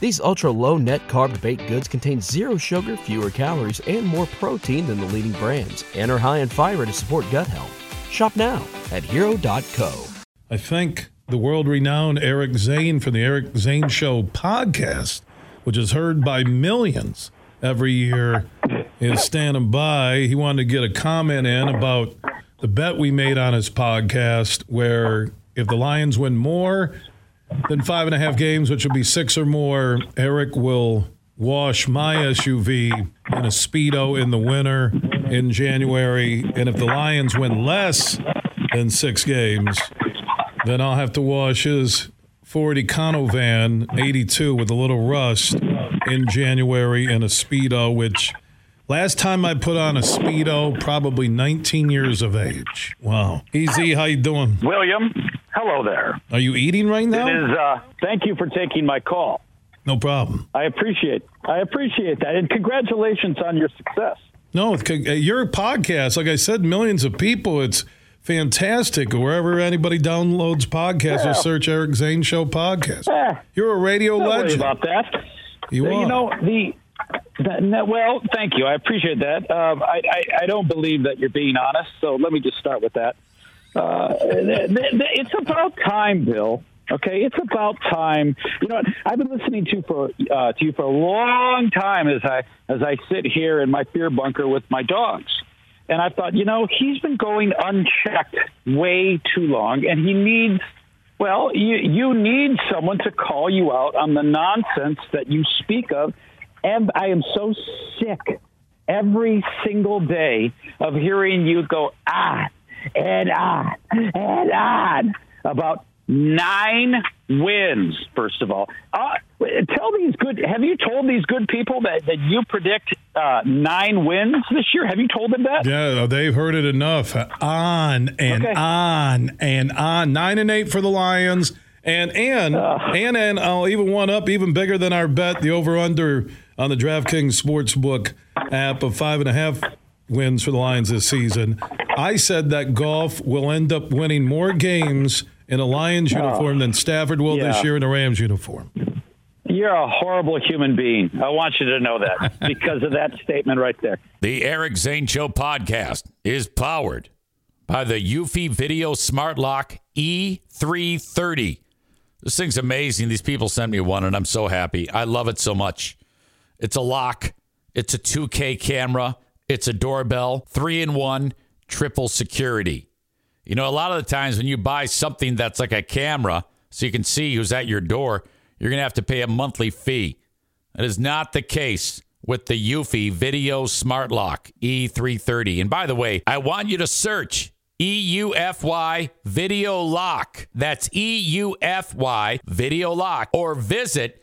These ultra low net carb baked goods contain zero sugar, fewer calories, and more protein than the leading brands, and are high in fiber to support gut health. Shop now at hero.co. I thank the world renowned Eric Zane from the Eric Zane Show podcast, which is heard by millions every year, is standing by. He wanted to get a comment in about the bet we made on his podcast, where if the Lions win more than five and a half games, which would be six or more, Eric will wash my SUV in a Speedo in the winter in January. And if the Lions win less than six games, then I'll have to wash his Ford Econovan 82 with a little rust in January in a Speedo, which last time I put on a Speedo, probably 19 years of age. Wow. EZ, how you doing? William, hello there. Are you eating right now? It is, uh, thank you for taking my call. No problem. I appreciate I appreciate that, and congratulations on your success. No, uh, your podcast, like I said, millions of people. It's fantastic. Wherever anybody downloads podcasts, Yeah. or search Eric Zane Show podcast. Eh, You're a radio don't legend. about that. You you know the. Well, thank you. I appreciate that. Um, I, I, I don't believe that you're being honest, so let me just start with that. Uh, th- th- it's about time, Bill. Okay, it's about time. You know? I've been listening to for uh, to you for a long time as I as I sit here in my fear bunker with my dogs, and I thought, you know, he's been going unchecked way too long, and he needs. Well, you you need someone to call you out on the nonsense that you speak of, and I am so sick every single day of hearing you go on and on and on about nine wins. First of all, uh, tell these good. Have you told these good people that that you predict uh, nine wins this year? Have you told them that? Yeah, they've heard it enough. On and Okay. on and on. Nine and eight for the Lions. And and and and I'll even one up even bigger than our bet, the over under on the DraftKings Sportsbook app of five and a half wins for the Lions this season. I said that Goff will end up winning more games in a Lions uniform than Stafford will this year in a Rams uniform. You're a horrible human being. I want you to know that because of that statement right there. The Eric Zane Show podcast is powered by the Eufy Video Smart Lock E330. This thing's amazing. These people sent me one, and I'm so happy. I love it so much. It's a lock, it's a 2K camera, it's a doorbell, three in one, triple security. You know, a lot of the times when you buy something that's like a camera, so you can see who's at your door, you're going to have to pay a monthly fee. That is not the case with the Eufy Video Smart Lock E330. And by the way, I want you to search EUFY Video Lock. That's EUFY Video Lock. Or visit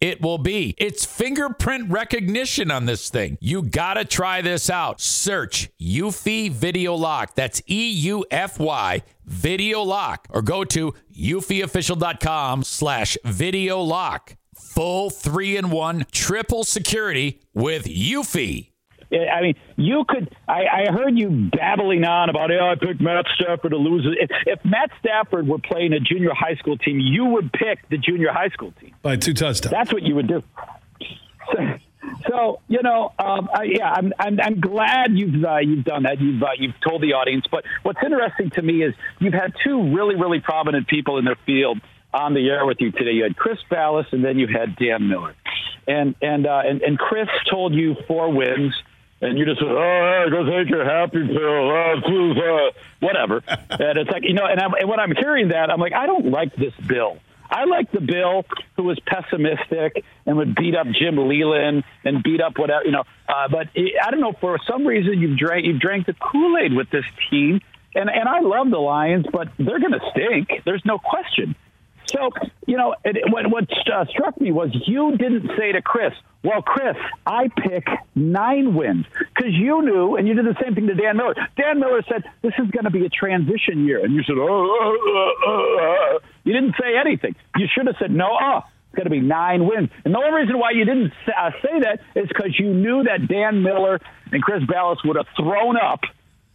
it will be. It's fingerprint recognition on this thing. You gotta try this out. Search Eufy Video Lock. That's E U F Y Video Lock. Or go to eufyofficial.com slash video lock. Full three in one triple security with Eufy. I mean, you could. I, I heard you babbling on about, yeah, I picked Matt Stafford to lose. If, if Matt Stafford were playing a junior high school team, you would pick the junior high school team. By two touchdowns. That's what you would do. So, So you know, um, I, yeah, I'm, I'm I'm glad you've uh, you've done that. You've uh, you've told the audience. But what's interesting to me is you've had two really really prominent people in their field on the air with you today. You had Chris Ballas, and then you had Dan Miller, and and uh, and, and Chris told you four wins. And you just said, "Oh, go take your happy pill, oh, uh, whatever." and it's like you know, and, I'm, and when I'm hearing that, I'm like, I don't like this bill. I like the Bill who was pessimistic and would beat up Jim Leyland and beat up whatever you know. Uh, but I don't know for some reason you've drank you've drank the Kool Aid with this team, and and I love the Lions, but they're going to stink. There's no question. So, you know, it, what, what uh, struck me was you didn't say to Chris, well, Chris, I pick nine wins because you knew, and you did the same thing to Dan Miller. Dan Miller said, this is going to be a transition year. And you said, oh, oh, oh, you didn't say anything. You should have said, no, oh, it's going to be nine wins. And the only reason why you didn't uh, say that is because you knew that Dan Miller and Chris Ballas would have thrown up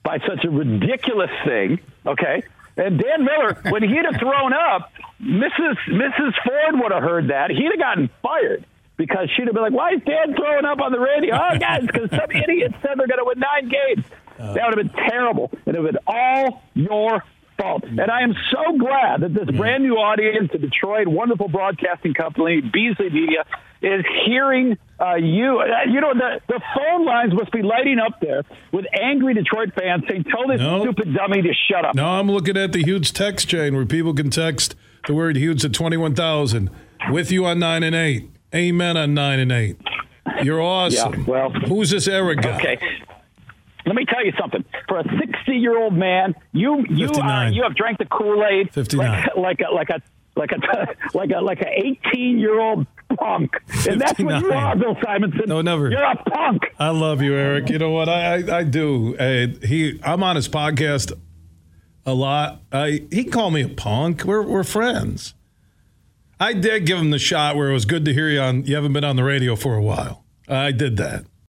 by such a ridiculous thing, okay? And Dan Miller, when he'd have thrown up, Mrs. Mrs. Ford would have heard that. He'd have gotten fired because she'd have been like, "Why is Dan throwing up on the radio?" Oh, guys, because some idiot said they're going to win nine games. Uh, that would have been terrible. and It would have been all your fault. And I am so glad that this brand new audience, the Detroit wonderful broadcasting company, Beasley Media, is hearing uh, you. Uh, you know, the, the phone lines must be lighting up there with angry Detroit fans saying, tell this no. stupid dummy to shut up. No, I'm looking at the huge text chain where people can text the word huge at 21,000. With you on 9 and 8. Amen on 9 and 8. You're awesome. Yeah, well, who's this Eric guy? Okay. Let me tell you something. For a 60 year old man, you you uh, you have drank the Kool Aid 59. like, like a like a like a like a like a 18 year old punk, and that's what you are, Bill Simonson. No, never. You're a punk. I love you, Eric. You know what? I I, I do. Uh, he, I'm on his podcast a lot. I he called me a punk. We're we're friends. I did give him the shot where it was good to hear you on. You haven't been on the radio for a while. I did that.